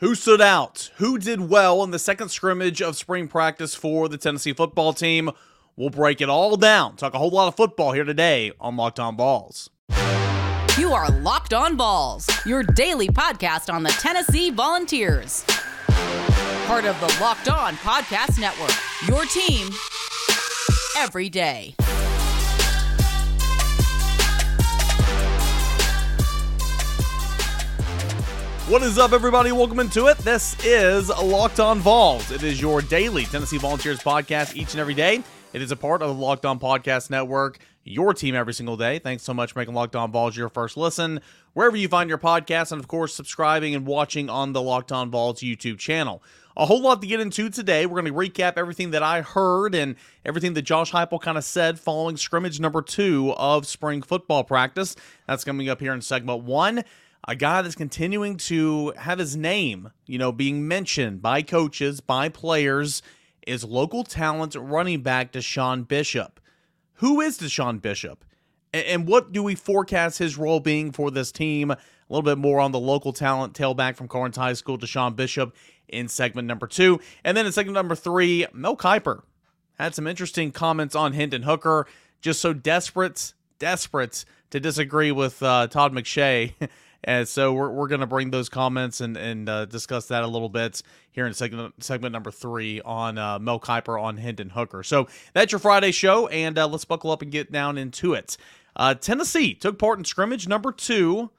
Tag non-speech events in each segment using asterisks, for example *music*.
Who stood out? Who did well in the second scrimmage of spring practice for the Tennessee football team? We'll break it all down. Talk a whole lot of football here today on Locked On Vols. You are Locked On Vols, your daily podcast on the Tennessee Volunteers. Part of the Locked On Podcast Network, your team every day. What is up, everybody? Welcome into it. This is Locked On Vols. It is your daily Tennessee Volunteers podcast each and every day. It is a part of the Locked On Podcast Network, your team every single day. Thanks so much for making Locked On Vols your first listen, wherever you find your podcast, and of course, subscribing and watching on the Locked On Vols YouTube channel. A whole lot to get into today. We're going to recap everything that I heard and everything that Josh Heupel kind of said following scrimmage number two of spring football practice. That's coming up here in segment one a guy that's continuing to have his name, you know, being mentioned by coaches, by players, is local talent running back DeSean Bishop. Who is DeSean Bishop? And what do we forecast his role being for this team? A little bit more on the local talent tailback from Karns High School, DeSean Bishop, in segment number two. And then in segment number three, Mel Kiper had some interesting comments on Hendon Hooker, just so desperate, desperate to disagree with uh, Todd McShay And so we're, we're going to bring those comments and, and uh, discuss that a little bit here in segment, segment number three on uh, Mel Kiper on Hendon Hooker. So that's your Friday show, and uh, let's buckle up and get down into it. Uh, Tennessee took part in scrimmage number two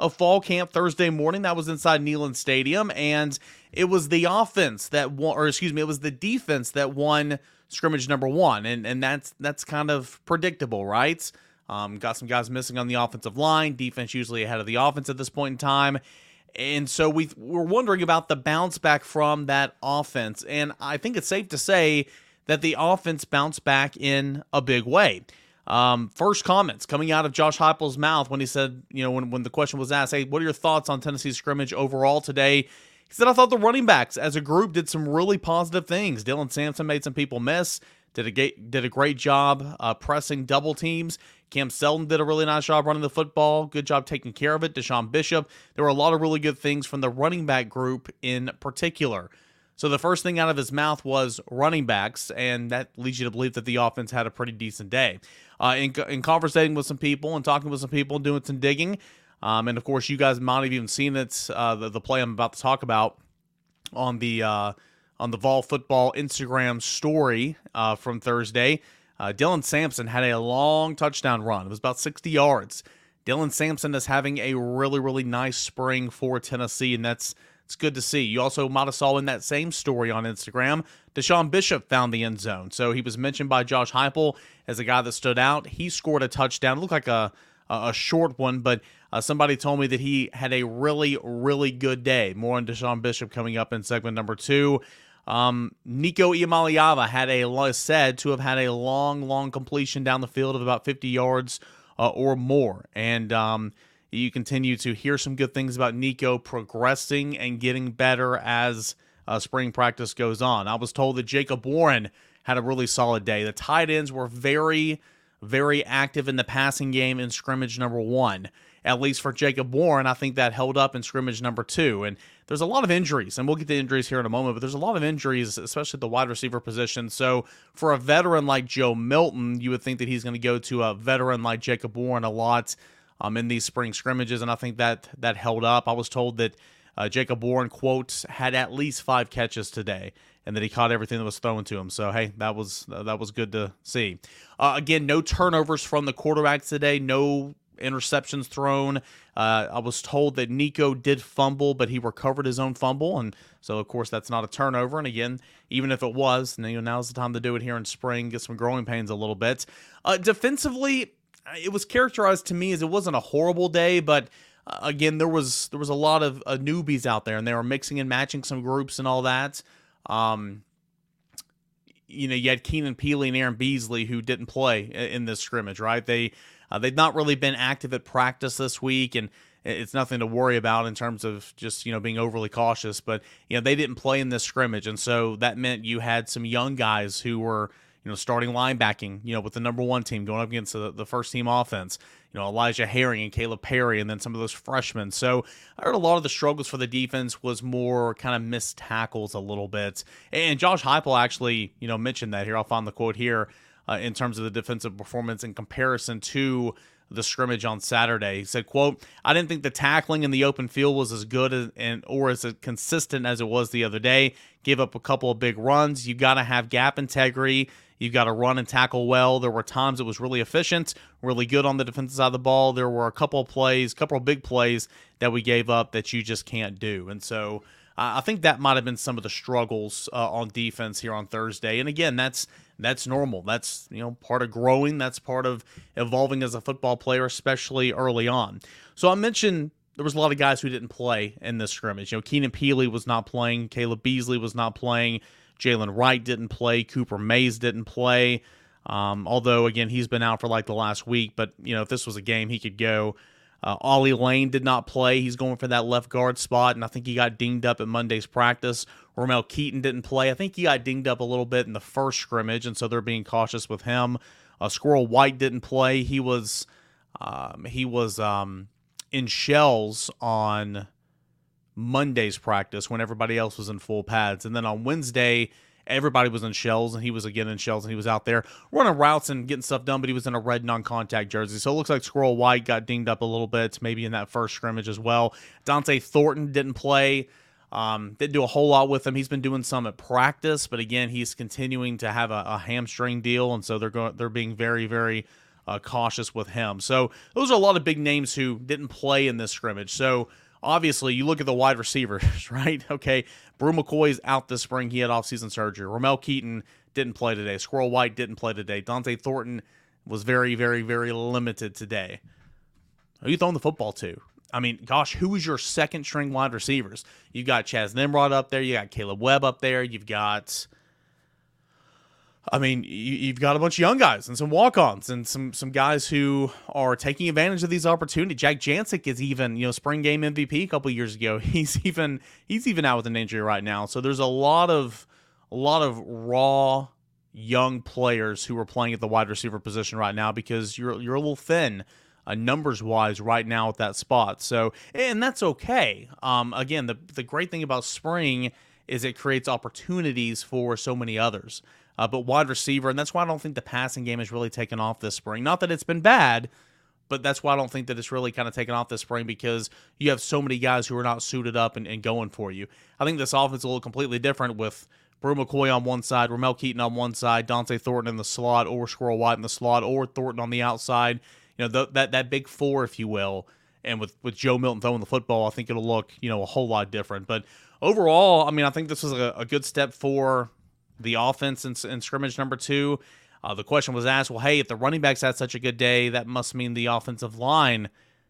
of fall camp Thursday morning. That was inside Neyland Stadium, and it was the offense that won, or excuse me, it was the defense that won scrimmage number one, and and that's that's kind of predictable, right? Um, got some guys missing on the offensive line. Defense usually ahead of the offense at this point in time. And so we we're wondering about the bounce back from that offense. And I think it's safe to say that the offense bounced back in a big way. Um, first comments coming out of Josh Heupel's mouth when he said, you know, when, when the question was asked, hey, what are your thoughts on Tennessee's scrimmage overall today? He said, I thought the running backs as a group did some really positive things. Dylan Sampson made some people miss, did a, did a great job uh, pressing double teams. Cam Seldon did a really nice job running the football. Good job taking care of it. DeSean Bishop. There were a lot of really good things from the running back group in particular. So the first thing out of his mouth was running backs, and that leads you to believe that the offense had a pretty decent day. Uh, in, in conversating with some people and talking with some people and doing some digging, um, and of course, you guys might have even seen it, uh, the, the play I'm about to talk about on the uh, on the Vol Football Instagram story uh, from Thursday. Uh, Dylan Sampson had a long touchdown run. It was about 60 yards. Dylan Sampson is having a really, really nice spring for Tennessee, and that's it's good to see. You also might have saw in that same story on Instagram, DeSean Bishop found the end zone. So he was mentioned by Josh Heupel as a guy that stood out. He scored a touchdown. It looked like a a short one, but uh, somebody told me that he had a really, really good day. More on DeSean Bishop coming up in segment number two. Um, Nico Iamaleava had a said to have had a long, long completion down the field of about 50 yards uh, or more, and um, you continue to hear some good things about Nico progressing and getting better as uh, spring practice goes on. I was told that Jacob Warren had a really solid day. The tight ends were very, very active in the passing game in scrimmage number one at least for Jacob Warren. I think that held up in scrimmage number two. And there's a lot of injuries, and we'll get to injuries here in a moment, but there's a lot of injuries, especially at the wide receiver position. So for a veteran like Joe Milton, you would think that he's going to go to a veteran like Jacob Warren a lot um, in these spring scrimmages, and I think that that held up. I was told that uh, Jacob Warren, quotes, had at least five catches today and that he caught everything that was thrown to him. So hey, that was that was good to see. Uh, again, no turnovers from the quarterbacks today. No interceptions thrown. Uh, I was told that Nico did fumble, but he recovered his own fumble, and so of course that's not a turnover. And again, even if it was, you know, now's the time to do it here in spring, get some growing pains a little bit. Uh, defensively, it was characterized to me as it wasn't a horrible day, but uh, again, there was there was a lot of uh, newbies out there, and they were mixing and matching some groups and all that. Um, you know, you had Keenan Pili and Aaron Beasley who didn't play in this scrimmage, right? They uh, they've not really been active at practice this week, and it's nothing to worry about in terms of just you know being overly cautious. But you know they didn't play in this scrimmage, and so that meant you had some young guys who were you know, starting linebacking, you know, with the number one team going up against the, the first team offense, you know, Elijah Herring and Caleb Perry, and then some of those freshmen. So I heard a lot of the struggles for the defense was more kind of missed tackles a little bit. And Josh Heupel actually, you know, mentioned that here. I'll find the quote here uh, in terms of the defensive performance in comparison to the scrimmage on Saturday. He said, quote, I didn't think the tackling in the open field was as good as, and or as consistent as it was the other day. Gave up a couple of big runs. You got to have gap integrity. You've got to run and tackle well. There were times it was really efficient, really good on the defensive side of the ball. There were a couple of plays, couple of big plays that we gave up that you just can't do. And so uh, I think that might have been some of the struggles uh, on defense here on Thursday. And again, that's that's normal. That's you know part of growing. That's part of evolving as a football player, especially early on. So I mentioned there was a lot of guys who didn't play in this scrimmage. You know, Keenan Pili was not playing. Caleb Beasley was not playing. Jaylen Wright didn't play. Cooper Mays didn't play. Um, although again, he's been out for like the last week. But you know, if this was a game, he could go. Uh, Ollie Lane did not play. He's going for that left guard spot, and I think he got dinged up at Monday's practice. Ramel Keaton didn't play. I think he got dinged up a little bit in the first scrimmage, and so they're being cautious with him. Uh, Squirrel White didn't play. He was um, he was um, in shells on Monday's practice when everybody else was in full pads, and then on Wednesday everybody was in shells and he was again in shells and he was out there running routes and getting stuff done, but he was in a red non-contact jersey. So it looks like Squirrel White got dinged up a little bit, maybe in that first scrimmage as well. Dante Thornton didn't play. Um, didn't do a whole lot with him. He's been doing some at practice, but again, he's continuing to have a, a hamstring deal, and so they're going they're being very very uh, cautious with him. So those are a lot of big names who didn't play in this scrimmage. So obviously you look at the wide receivers, *laughs* right? Okay, Bru McCoy's out this spring. He had offseason surgery. Ramel Keaton didn't play today. Squirrel White didn't play today. Dante Thornton was very, very, very limited today. Who are you throwing the football to? I mean, gosh, who is your second string wide receivers? You've got Chaz Nimrod up there. You got Caleb Webb up there. You've got I mean, you, have got a bunch of young guys and some walk-ons and some some guys who are taking advantage of these opportunities. Jack Jancek is even, you know, spring game MVP a couple years ago. *laughs* He's even he's even out with an injury right now. So there's a lot of a lot of raw young players who are playing at the wide receiver position right now because you're you're a little thin uh, numbers wise right now at that spot. So and that's okay. Um, again, the the great thing about spring is it creates opportunities for so many others uh, but wide receiver, and that's why I don't think the passing game has really taken off this spring. Not that it's been bad, but that's why I don't think that it's really kind of taken off this spring because you have so many guys who are not suited up and, and going for you. I think this offense a little completely different with Bru McCoy on one side, Ramel Keaton on one side, Dante Thornton in the slot, or Squirrel White in the slot, or Thornton on the outside. You know, that that big four, if you will. And with, with Joe Milton throwing the football, I think it'll look, you know, a whole lot different. But overall, I mean, I think this was a, a good step for the offense in, in scrimmage number two. Uh, the question was asked, well, hey, if the running backs had such a good day, that must mean the offensive line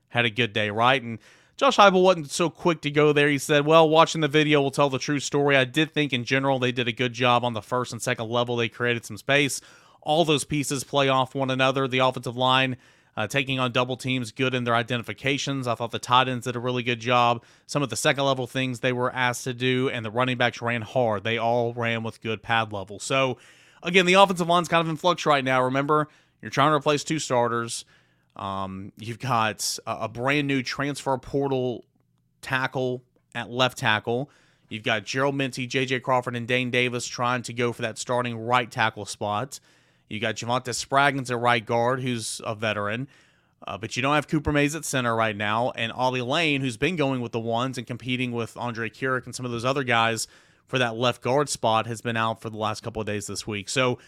had a good day, right? And Josh Heupel wasn't so quick to go there. He said, well, watching the video will tell the true story. I did think in general they did a good job on the first and second level. They created some space. All those pieces play off one another. The offensive line uh, taking on double teams, good in their identifications. I thought the tight ends did a really good job. Some of the second level things they were asked to do, and the running backs ran hard. They all ran with good pad level. So, again, the offensive line's kind of in flux right now. Remember, you're trying to replace two starters. Um, you've got a, a brand new transfer portal tackle at left tackle. You've got Gerald Mincey, J.J. Crawford, and Dane Davis trying to go for that starting right tackle spot. You got Javontez Spraggins at right guard, who's a veteran. Uh, but you don't have Cooper Mays at center right now, and Ollie Lane, who's been going with the ones and competing with Andre Karic and some of those other guys for that left guard spot, has been out for the last couple of days this week. So,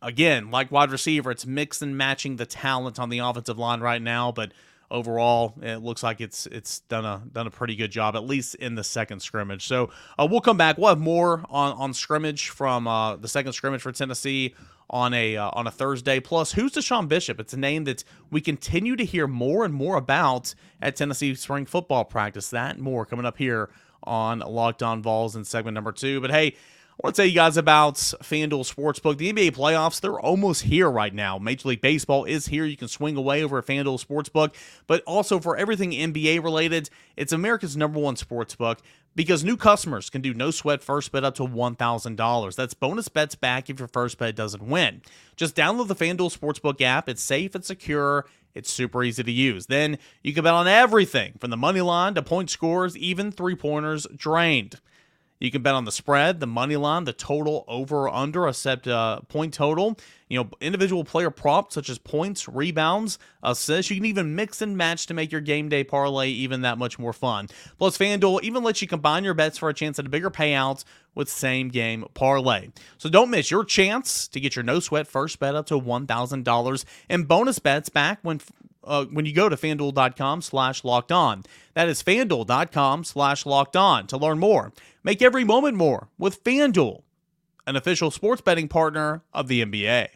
again, like wide receiver, it's mix and matching the talent on the offensive line right now. But overall, it looks like it's it's done a done a pretty good job, at least in the second scrimmage. So uh, we'll come back. We'll have more on on scrimmage from uh, the second scrimmage for Tennessee on a uh, on a Thursday. Plus, who's DeSean Bishop? It's a name that we continue to hear more and more about at Tennessee spring football practice. That more coming up here on Locked On Vols in segment number two. But hey. I want to tell you guys about FanDuel Sportsbook. The NBA playoffs, they're almost here right now. Major League Baseball is here. You can swing away over at FanDuel Sportsbook. But also for everything NBA related, it's America's number one sportsbook because new customers can do no sweat first bet up to $1,000. That's bonus bets back if your first bet doesn't win. Just download the FanDuel Sportsbook app. It's safe, it's secure, it's super easy to use. Then you can bet on everything from the money line to point scores, even three pointers drained. You can bet on the spread, the money line, the total over or under set uh, point total. You know, individual player props such as points, rebounds, assists. You can even mix and match to make your game day parlay even that much more fun. Plus, FanDuel even lets you combine your bets for a chance at a bigger payout with same game parlay. So don't miss your chance to get your no sweat first bet up to $1,000 and bonus bets back when uh, when you go to fanduel.com slash locked on. That is fanduel.com slash locked on to learn more. Make every moment more with FanDuel, an official sports betting partner of the NBA.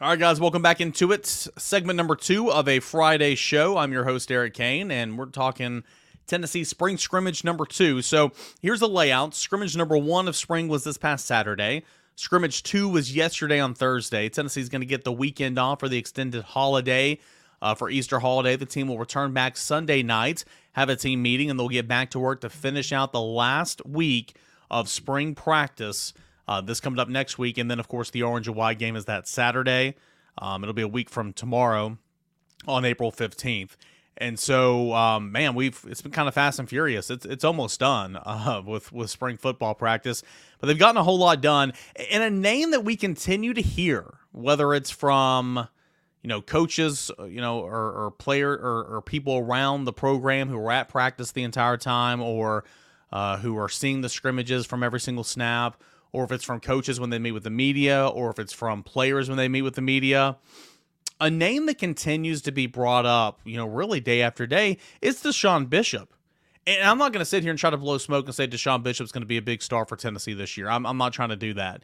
All right, guys, welcome back into it. Segment number two of a Friday show. I'm your host, Eric Kane, and we're talking Tennessee spring scrimmage number two. So here's the layout. Scrimmage number one of spring was this past Saturday. Scrimmage two was yesterday on Thursday. Tennessee's going to get the weekend off for the extended holiday. Uh, for Easter holiday, the team will return back Sunday night, have a team meeting, and they'll get back to work to finish out the last week of spring practice. Uh, this comes up next week, and then of course the orange and white game is that Saturday. Um, it'll be a week from tomorrow, on April fifteenth. And so, um, man, we've it's been kind of fast and furious. It's it's almost done *laughs* uh, with with spring football practice, but they've gotten a whole lot done. And a name that we continue to hear, whether it's from you know coaches, uh, you know, or, or player or, or, people around the program who are at practice the entire time, or uh, who are seeing the scrimmages from every single snap, or if it's from coaches when they meet with the media, or if it's from players when they meet with the media a name that continues to be brought up, you know, really day after day is DeSean Bishop. And I'm not going to sit here and try to blow smoke and say DeSean Bishop's going to be a big star for Tennessee this year. I'm, I'm not trying to do that.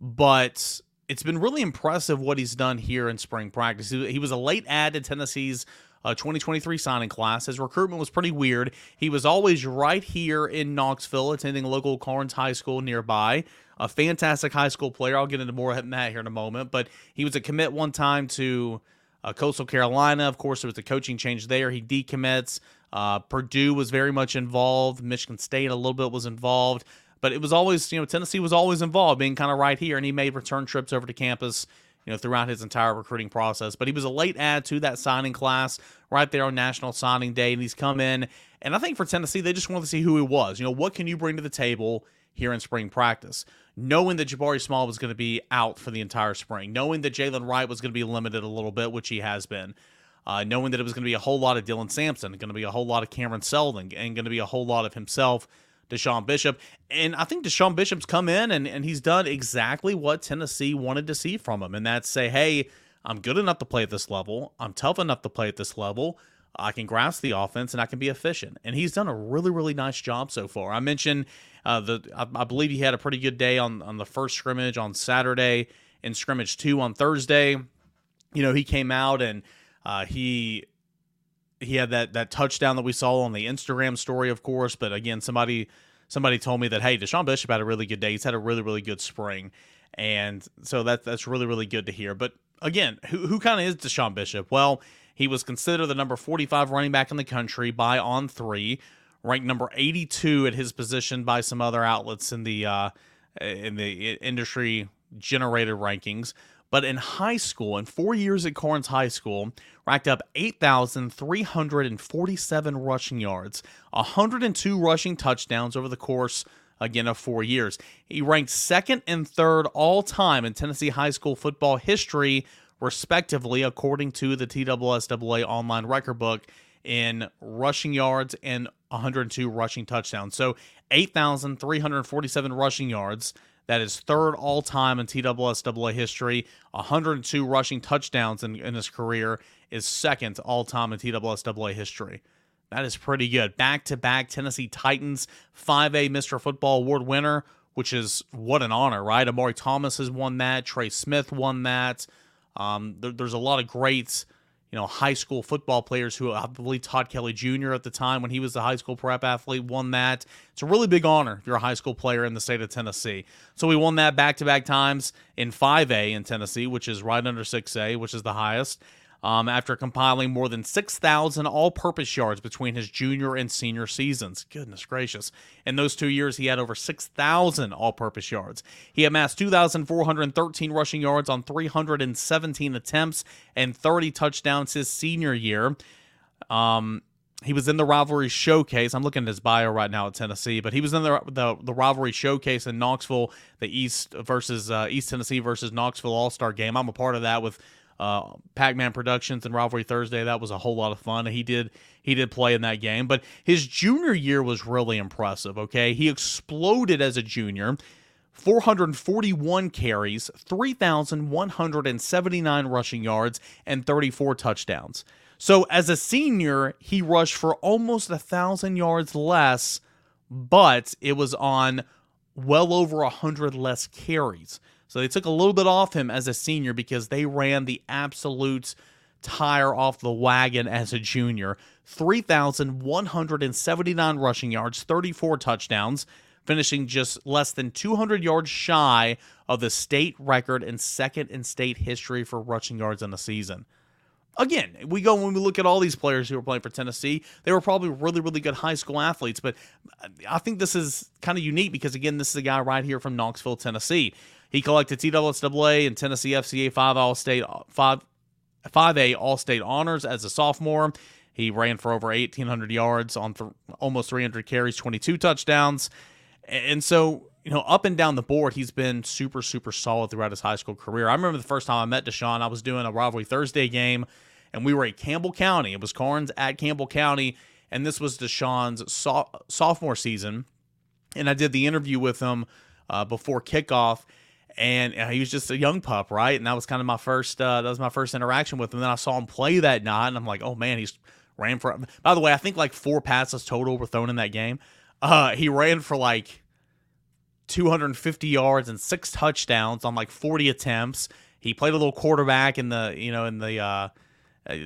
But it's been really impressive what he's done here in spring practice. He, he was a late add to Tennessee's uh, 2023 signing class. His recruitment was pretty weird. He was always right here in Knoxville, attending local Karns High School nearby a fantastic high school player. I'll get into more of that here in a moment, but he was a commit one time to uh, Coastal Carolina. Of course, there was a coaching change there. He decommits. Uh, Purdue was very much involved. Michigan State a little bit was involved, but it was always you know Tennessee was always involved, being kind of right here, and he made return trips over to campus. You know, throughout his entire recruiting process, but he was a late add to that signing class right there on National Signing Day, and he's come in. And I think for Tennessee, they just wanted to see who he was. You know, what can you bring to the table here in spring practice? knowing that Jabari Small was going to be out for the entire spring, knowing that Jaylen Wright was going to be limited a little bit, which he has been, uh, knowing that it was going to be a whole lot of Dylan Sampson, going to be a whole lot of Cameron Seldon, and going to be a whole lot of himself, DeSean Bishop. And I think DeSean Bishop's come in and, and he's done exactly what Tennessee wanted to see from him, and that's say, hey, I'm good enough to play at this level. I'm tough enough to play at this level. I can grasp the offense and I can be efficient. And he's done a really, really nice job so far. I mentioned uh, the I, I, believe he had a pretty good day on on the first scrimmage on Saturday and scrimmage two on Thursday. You know, he came out and uh, he he had that that touchdown that we saw on the Instagram story, of course. But again, somebody somebody told me that hey, DeSean Bishop had a really good day. He's had a really really good spring, and so that that's really really good to hear. But again, who who kind of is DeSean Bishop? Well, he was considered the number 45 running back in the country by On Three, ranked number 82 at his position by some other outlets in the uh, in the industry generated rankings. But in high school, in four years at Karns High School, racked up 8,347 rushing yards, 102 rushing touchdowns over the course again of four years. He ranked second and third all time in Tennessee high school football history respectively, according to the TSSAA online record book in rushing yards and 102 rushing touchdowns. So 8,347 rushing yards. That is third all time in TSSAA history. 102 rushing touchdowns in, in his career is second all time in TSSAA history. That is pretty good. Back to back Tennessee Titans 5A Mr. Football Award winner, which is what an honor, right? Amari Thomas has won that. Trey Smith won that. Um, there, there's a lot of greats, you know, high school football players who I believe Todd Kelly Jr. at the time when he was a high school prep athlete won that. It's a really big honor if you're a high school player in the state of Tennessee. So we won that back to back times in 5A in Tennessee, which is right under 6A, which is the highest. Um, after compiling more than 6,000 all purpose yards between his junior and senior seasons. Goodness gracious. In those two years, he had over 6,000 all purpose yards. He amassed 2,413 rushing yards on 317 attempts and 30 touchdowns his senior year. Um, he was in the rivalry showcase. I'm looking at his bio right now at Tennessee, but he was in the the, the rivalry showcase in Knoxville, the East versus uh, East Tennessee versus Knoxville All Star game. I'm a part of that with uh, Pac-Man Productions and Rivalry Thursday. That was a whole lot of fun. He did he did play in that game, but his junior year was really impressive. Okay, he exploded as a junior. 441 carries, 3,179 rushing yards, and 34 touchdowns. So as a senior, he rushed for almost a thousand yards less, but it was on well over a hundred less carries. So they took a little bit off him as a senior because they ran the absolute tire off the wagon as a junior. 3,179 rushing yards, 34 touchdowns, finishing just less than 200 yards shy of the state record and second in state history for rushing yards in a season. Again, we go when we look at all these players who were playing for Tennessee, they were probably really, really good high school athletes. But I think this is kind of unique because, again, this is a guy right here from Knoxville, Tennessee. He collected TSSAA and Tennessee FCA 5 All State 5 5A All State honors as a sophomore. He ran for over 1,800 yards on th- almost 300 carries, 22 touchdowns. And so, you know, up and down the board, he's been super, super solid throughout his high school career. I remember the first time I met DeSean, I was doing a rivalry Thursday game, and we were at Campbell County. It was Karns at Campbell County, and this was DeSean's so- sophomore season. And I did the interview with him uh, before kickoff and he was just a young pup, right? And that was kind of my first uh, that was my first interaction with him. And then I saw him play that night, and I'm like, oh man, he's ran for. By the way, I think like four passes total were thrown in that game. Uh, he ran for like 250 yards and six touchdowns on like 40 attempts. He played a little quarterback in the you know in the uh, uh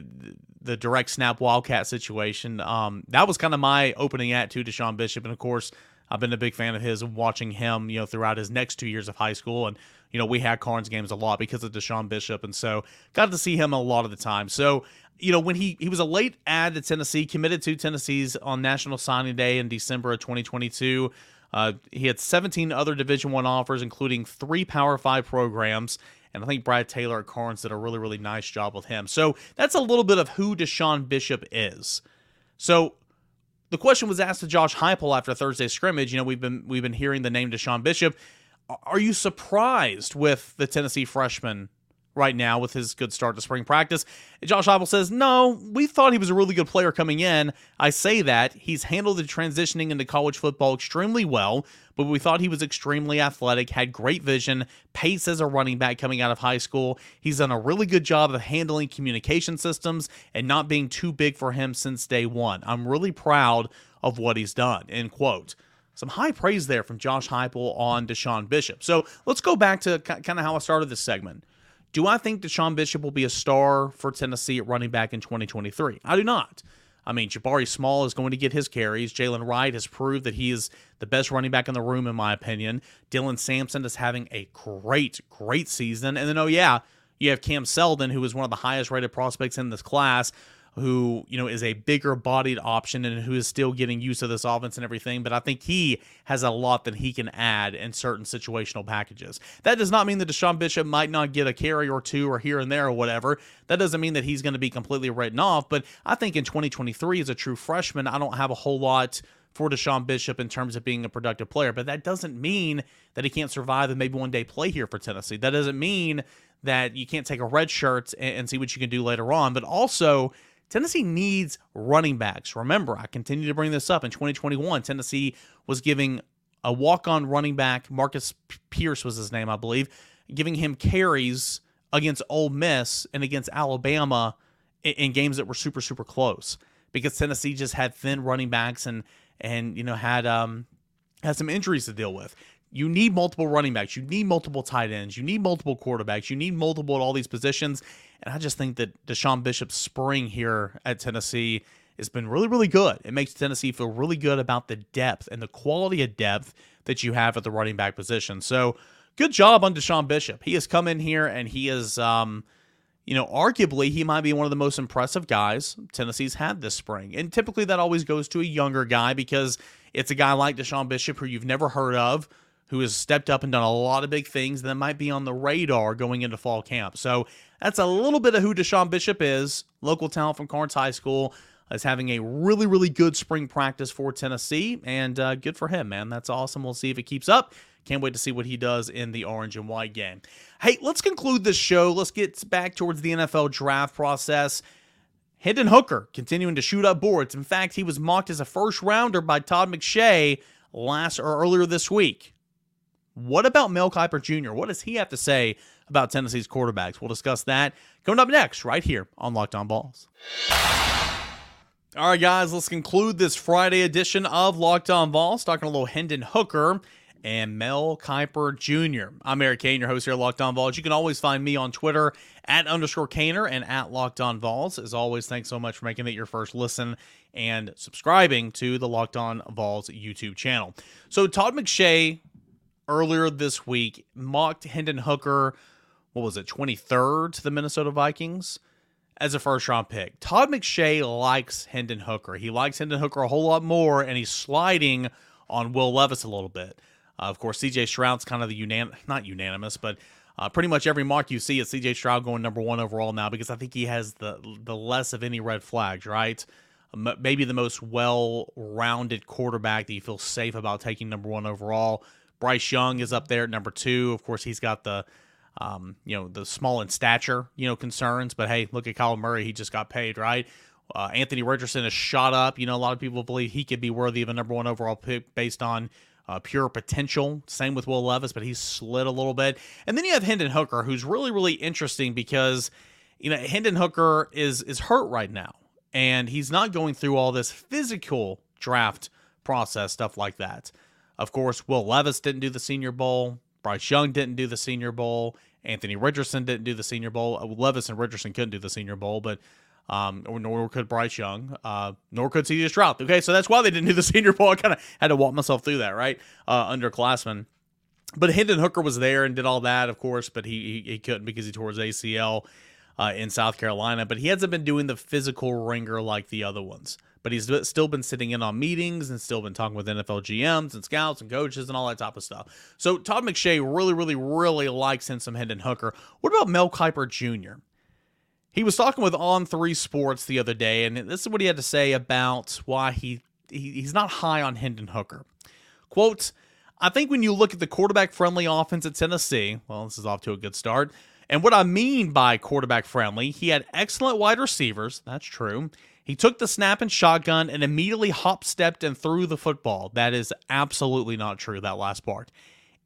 the direct snap wildcat situation. Um, that was kind of my opening act to DeSean Bishop, and of course I've been a big fan of his watching him, you know, throughout his next two years of high school. And, you know, we had Karns games a lot because of DeSean Bishop. And so got to see him a lot of the time. So, you know, when he he was a late add to Tennessee, committed to Tennessee's on National Signing Day in December of 2022. Uh, he had 17 other Division One offers, including three Power Five programs, and I think Brad Taylor at Karns did a really, really nice job with him. So that's a little bit of who DeSean Bishop is. So the question was asked to Josh Heupel after Thursday's scrimmage. You know, we've been we've been hearing the name DeSean Bishop. Are you surprised with the Tennessee freshman right now with his good start to spring practice. Josh Heupel says, No, we thought he was a really good player coming in. I say that. He's handled the transitioning into college football extremely well, but we thought he was extremely athletic, had great vision, pace as a running back coming out of high school. He's done a really good job of handling communication systems and not being too big for him since day one. I'm really proud of what he's done. End quote some high praise there from Josh Heupel on DeSean Bishop. So let's go back to kind of how I started this segment. Do I think DeSean Bishop will be a star for Tennessee at running back in 2023? I do not. I mean, Jabari Small is going to get his carries. Jaylen Wright has proved that he is the best running back in the room, in my opinion. Dylan Sampson is having a great, great season. And then, oh, yeah, you have Cam Seldon, who is one of the highest rated prospects in this class, who you know is a bigger bodied option and who is still getting used to this offense and everything. But I think he has a lot that he can add in certain situational packages. That does not mean that DeSean Bishop might not get a carry or two or here and there or whatever. That doesn't mean that he's going to be completely written off. But I think in 2023 as a true freshman, I don't have a whole lot for DeSean Bishop in terms of being a productive player. But that doesn't mean that he can't survive and maybe one day play here for Tennessee. That doesn't mean that you can't take a red shirt and, and see what you can do later on. But also, Tennessee needs running backs. Remember, I continue to bring this up. In 2021, Tennessee was giving a walk on running back, Marcus Pierce was his name, I believe, giving him carries against Ole Miss and against Alabama in, in games that were super, super close because Tennessee just had thin running backs and, and you know, had, um, had some injuries to deal with. You need multiple running backs. You need multiple tight ends. You need multiple quarterbacks. You need multiple at all these positions. And I just think that DeSean Bishop's spring here at Tennessee has been really, really good. It makes Tennessee feel really good about the depth and the quality of depth that you have at the running back position. So good job on DeSean Bishop. He has come in here and he is, um, you know, arguably he might be one of the most impressive guys Tennessee's had this spring. And typically that always goes to a younger guy because it's a guy like DeSean Bishop who you've never heard of, who has stepped up and done a lot of big things that might be on the radar going into fall camp. So that's a little bit of who DeSean Bishop is, local talent from Karns High School. Is having a really, really good spring practice for Tennessee, and uh, good for him, man. That's awesome. We'll see if it keeps up. Can't wait to see what he does in the orange and white game. Hey, let's conclude this show. Let's get back towards the NFL draft process. Hendon Hooker continuing to shoot up boards. In fact, he was mocked as a first rounder by Todd McShay last or earlier this week. What about Mel Kiper Jr.? What does he have to say about Tennessee's quarterbacks? We'll discuss that coming up next, right here on Locked On Vols. All right, guys, let's conclude this Friday edition of Locked On Vols, talking a little Hendon Hooker and Mel Kiper Jr. I'm Eric Kane, your host here at Locked On Vols. You can always find me on Twitter at underscore Kaner and at Locked On Vols. As always, thanks so much for making it your first listen and subscribing to the Locked On Vols YouTube channel. So Todd McShay earlier this week mocked Hendon Hooker, what was it, 23rd to the Minnesota Vikings as a first round pick. Todd McShay likes Hendon Hooker. He likes Hendon Hooker a whole lot more, and he's sliding on Will Levis a little bit. Uh, of course, CJ Stroud's kind of the unan not unanimous, but uh, pretty much every mark you see is CJ Stroud going number one overall now because I think he has the the less of any red flags, right? Maybe the most well-rounded quarterback that you feel safe about taking number one overall. Bryce Young is up there at number two. Of course, he's got the um, you know the small in stature, you know concerns. But hey, look at Kyler Murray; he just got paid, right? Uh, Anthony Richardson has shot up. You know, a lot of people believe he could be worthy of a number one overall pick based on uh, pure potential. Same with Will Levis, but he's slid a little bit. And then you have Hendon Hooker, who's really, really interesting because you know Hendon Hooker is is hurt right now, and he's not going through all this physical draft process stuff like that. Of course, Will Levis didn't do the Senior Bowl. Bryce Young didn't do the Senior Bowl. Anthony Richardson didn't do the Senior Bowl. Uh, Levis and Richardson couldn't do the Senior Bowl, but um, or nor could Bryce Young, uh, nor could CJ Stroud. Okay, so that's why they didn't do the *laughs* Senior Bowl. I kind of had to walk myself through that, right? Uh, underclassmen. But Hendon Hooker was there and did all that, of course, but he he, he couldn't because he tore his ACL uh, in South Carolina. But he hasn't been doing the physical ringer like the other ones. But he's still been sitting in on meetings and still been talking with NFL GMs and scouts and coaches and all that type of stuff. So Todd McShay really, really, really likes some Hendon Hooker. What about Mel Kiper Jr.? He was talking with On Three Sports the other day, and this is what he had to say about why he, he he's not high on Hendon Hooker. Quote, I think when you look at the quarterback friendly offense at Tennessee, well, this is off to a good start. And what I mean by quarterback friendly, he had excellent wide receivers. That's true. He took the snap and shotgun and immediately hop stepped and threw the football. That is absolutely not true, that last part.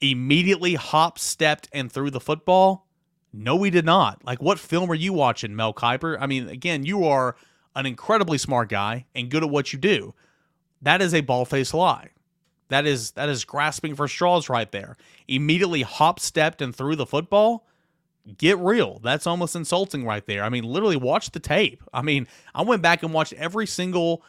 Immediately hop stepped and threw the football. No, we did not. Like, what film are you watching, Mel Kiper? I mean, again, you are an incredibly smart guy and good at what you do. That is a ball-faced lie. That is that is grasping for straws right there. Immediately hop stepped and threw the football. Get real. That's almost insulting right there. I mean, literally watch the tape. I mean, I went back and watched every single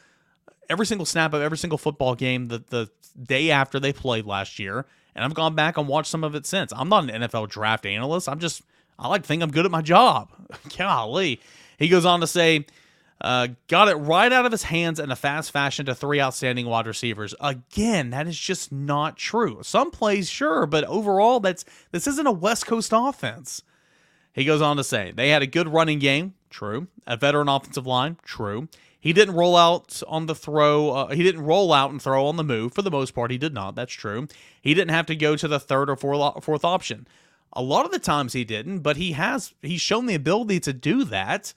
every single snap of every single football game the, the day after they played last year, and I've gone back and watched some of it since. I'm not an NFL draft analyst. I'm just I like think I'm good at my job. *laughs* Golly. He goes on to say, uh, got it right out of his hands in a fast fashion to three outstanding wide receivers. Again, that is just not true. Some plays, sure, but overall, that's this isn't a West Coast offense. He goes on to say they had a good running game, true. A veteran offensive line, true. He didn't roll out on the throw. Uh, he didn't roll out and throw on the move for the most part. He did not. That's true. He didn't have to go to the third or fourth, option. A lot of the times he didn't, but he has he's shown the ability to do that.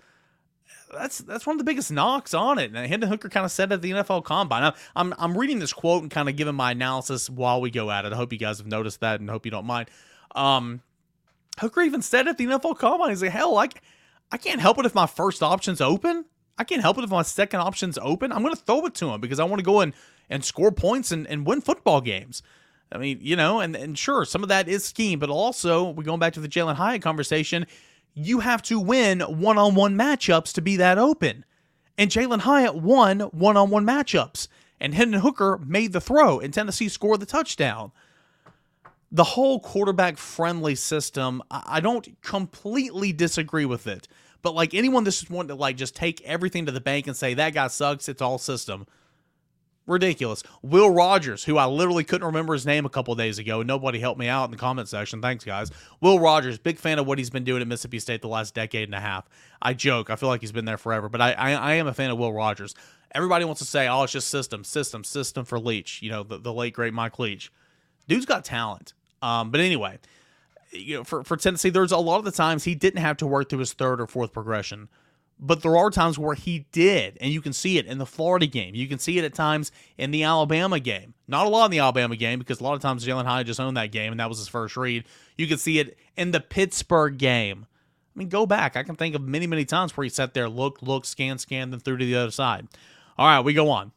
That's that's one of the biggest knocks on it. And Hendon Hooker kind of said at the NFL Combine. Now, I'm I'm reading this quote and kind of giving my analysis while we go at it. I hope you guys have noticed that and hope you don't mind. Um, Hooker even said at the NFL Combine, he's like, hell, like I can't help it if my first option's open. I can't help it if my second option's open. I'm going to throw it to him because I want to go and, and score points and, and win football games. I mean, you know, and, and sure, some of that is scheme, but also we're going back to the Jalin Hyatt conversation. You have to win one on one matchups to be that open. And Jalin Hyatt won one on one matchups. And Hendon Hooker made the throw, and Tennessee scored the touchdown. The whole quarterback friendly system, I don't completely disagree with it. But like anyone that's just wanting to like just take everything to the bank and say that guy sucks, it's all system. Ridiculous. Will Rogers, who I literally couldn't remember his name a couple days ago, and nobody helped me out in the comment section. Thanks, guys. Will Rogers, big fan of what he's been doing at Mississippi State the last decade and a half. I joke. I feel like he's been there forever, but I, I, I am a fan of Will Rogers. Everybody wants to say, oh, it's just system, system, system for Leach. You know, the, the late, great Mike Leach. Dude's got talent. Um, but anyway, you know, for, for Tennessee, there's a lot of the times he didn't have to work through his third or fourth progression. But there are times where he did, and you can see it in the Florida game. You can see it at times in the Alabama game. Not a lot in the Alabama game because a lot of times Jalin Hyatt just owned that game, and that was his first read. You can see it in the Pittsburgh game. I mean, go back. I can think of many, many times where he sat there, look, look, scan, scan, then through to the other side. All right, we go on.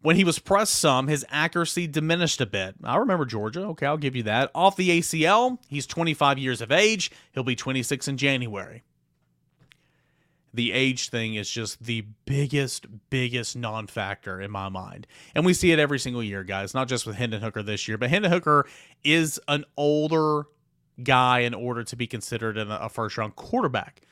When he was pressed some, his accuracy diminished a bit. I remember Georgia. Okay, I'll give you that. Off the ACL, he's 25 years of age. He'll be 26 in January. The age thing is just the biggest, biggest non factor in my mind. And we see it every single year, guys, not just with Hendon Hooker this year, but Hendon Hooker is an older guy in order to be considered a first round quarterback.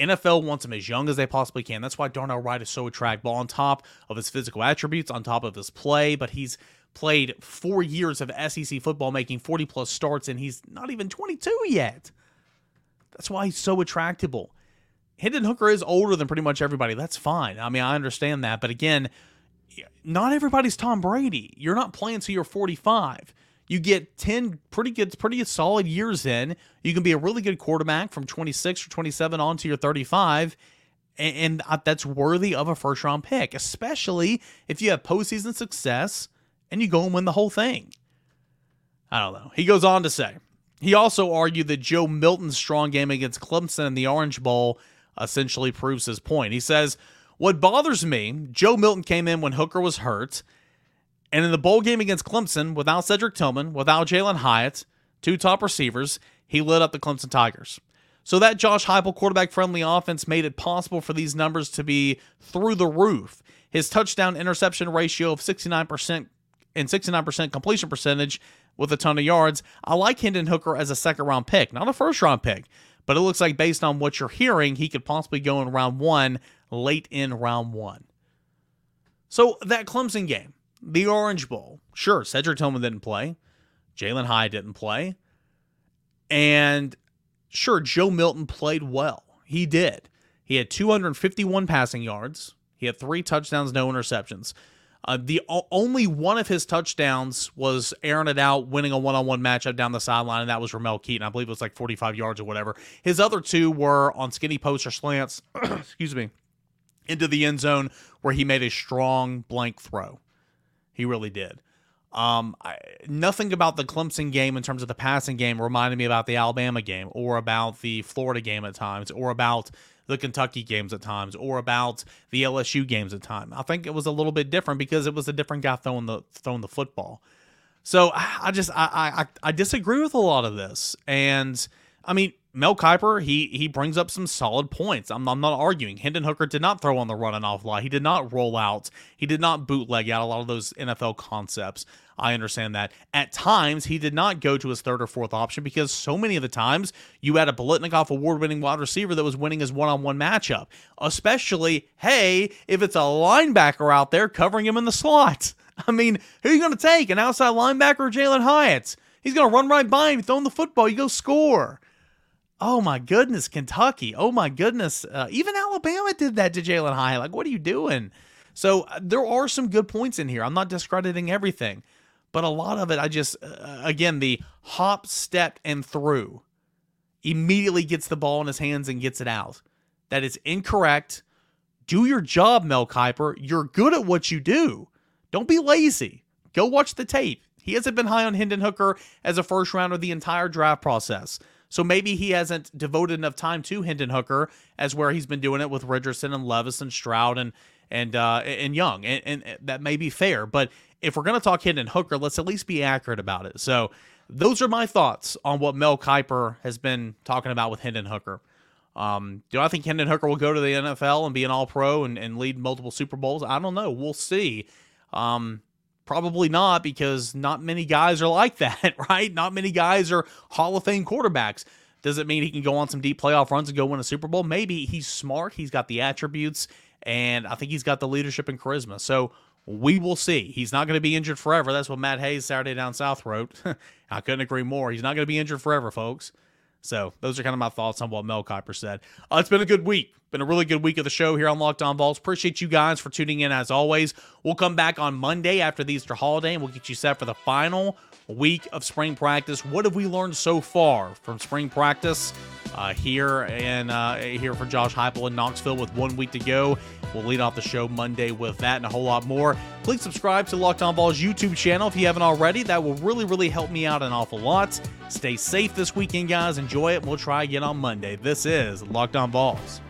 NFL wants him as young as they possibly can. That's why Darnell Wright is so attractive on top of his physical attributes, on top of his play, but he's played four years of SEC football, making 40 plus starts, and he's not even 22 yet. That's why he's so attractable. Hendon Hooker is older than pretty much everybody. That's fine. I mean, I understand that. But again, not everybody's Tom Brady. You're not playing until you're 45. You get 10 pretty good, pretty solid years in. You can be a really good quarterback from 26 or 27 on to your 35. And, and that's worthy of a first round pick, especially if you have postseason success and you go and win the whole thing. I don't know. He goes on to say, he also argued that Joe Milton's strong game against Clemson in the Orange Bowl essentially proves his point. He says, What bothers me, Joe Milton came in when Hooker was hurt and in the bowl game against Clemson, without Cedric Tillman, without Jalin Hyatt, two top receivers, he lit up the Clemson Tigers. So that Josh Heupel quarterback friendly offense made it possible for these numbers to be through the roof. His touchdown interception ratio of 69% and 69% completion percentage with a ton of yards. I like Hendon Hooker as a second round pick, not a first round pick, but it looks like based on what you're hearing, he could possibly go in round one, late in round one. So that Clemson game, the Orange Bowl. Sure, Cedric Tillman didn't play. Jalin Hyatt didn't play. And sure, Joe Milton played well. He did. He had 251 passing yards. He had three touchdowns, no interceptions. Uh, the o- only one of his touchdowns was airing it out, winning a one-on-one matchup down the sideline, and that was Ramel Keaton. I believe it was like 45 yards or whatever. His other two were on skinny posts or slants. *clears throat* excuse me, into the end zone where he made a strong blank throw. He really did. Um, I, nothing about the Clemson game in terms of the passing game reminded me about the Alabama game or about the Florida game at times or about the Kentucky games at times or about the LSU games at times. I think it was a little bit different because it was a different guy throwing the throwing the football. So I just I I, I disagree with a lot of this, and I mean Mel Kiper, he he brings up some solid points. I'm, I'm not arguing. Hendon Hooker did not throw on the run and off lie. He did not roll out. He did not bootleg out a lot of those NFL concepts. I understand that. At times, he did not go to his third or fourth option because so many of the times you had a Biletnikoff award winning wide receiver that was winning his one on one matchup. Especially, hey, if it's a linebacker out there covering him in the slot. *laughs* I mean, who are you going to take? An outside linebacker or Jalin Hyatt? He's going to run right by him, throwing the football. You go score. Oh my goodness, Kentucky. Oh my goodness. Uh, even Alabama did that to Jalin High. Like, what are you doing? So uh, there are some good points in here. I'm not discrediting everything, but a lot of it, I just, uh, again, the hop, step, and through immediately gets the ball in his hands and gets it out. That is incorrect. Do your job, Mel Kiper. You're good at what you do. Don't be lazy. Go watch the tape. He hasn't been high on Hendon Hooker as a first rounder the entire draft process. So maybe he hasn't devoted enough time to Hendon Hooker as where he's been doing it with Richardson and Levis and Stroud and and uh, and Young, and, and that may be fair. But if we're to talk Hendon Hooker, let's at least be accurate about it. So those are my thoughts on what Mel Kiper has been talking about with Hendon Hooker. Um, do I think Hendon Hooker will go to the NFL and be an All Pro and, and lead multiple Super Bowls? I don't know. We'll see. Um, Probably not because not many guys are like that, *laughs* right? Not many guys are Hall of Fame quarterbacks. Does it mean he can go on some deep playoff runs and go win a Super Bowl? Maybe he's smart. He's got the attributes, and I think he's got the leadership and charisma. So we will see. He's not going to be injured forever. That's what Matt Hayes Saturday Down South wrote. *laughs* I couldn't agree more. He's not going to be injured forever, folks. So those are kind of my thoughts on what Mel Kiper said. Uh, it's been a good week. Been a really good week of the show here on Locked On Vols. Appreciate you guys for tuning in as always. We'll come back on Monday after the Easter holiday and we'll get you set for the final week of spring practice. What have we learned so far from spring practice uh, here and uh, here for Josh Heupel in Knoxville with one week to go? We'll lead off the show Monday with that and a whole lot more. Please subscribe to Locked On Vols YouTube channel if you haven't already. That will really, really help me out an awful lot. Stay safe this weekend, guys. Enjoy it. We'll try again on Monday. This is Locked On Vols.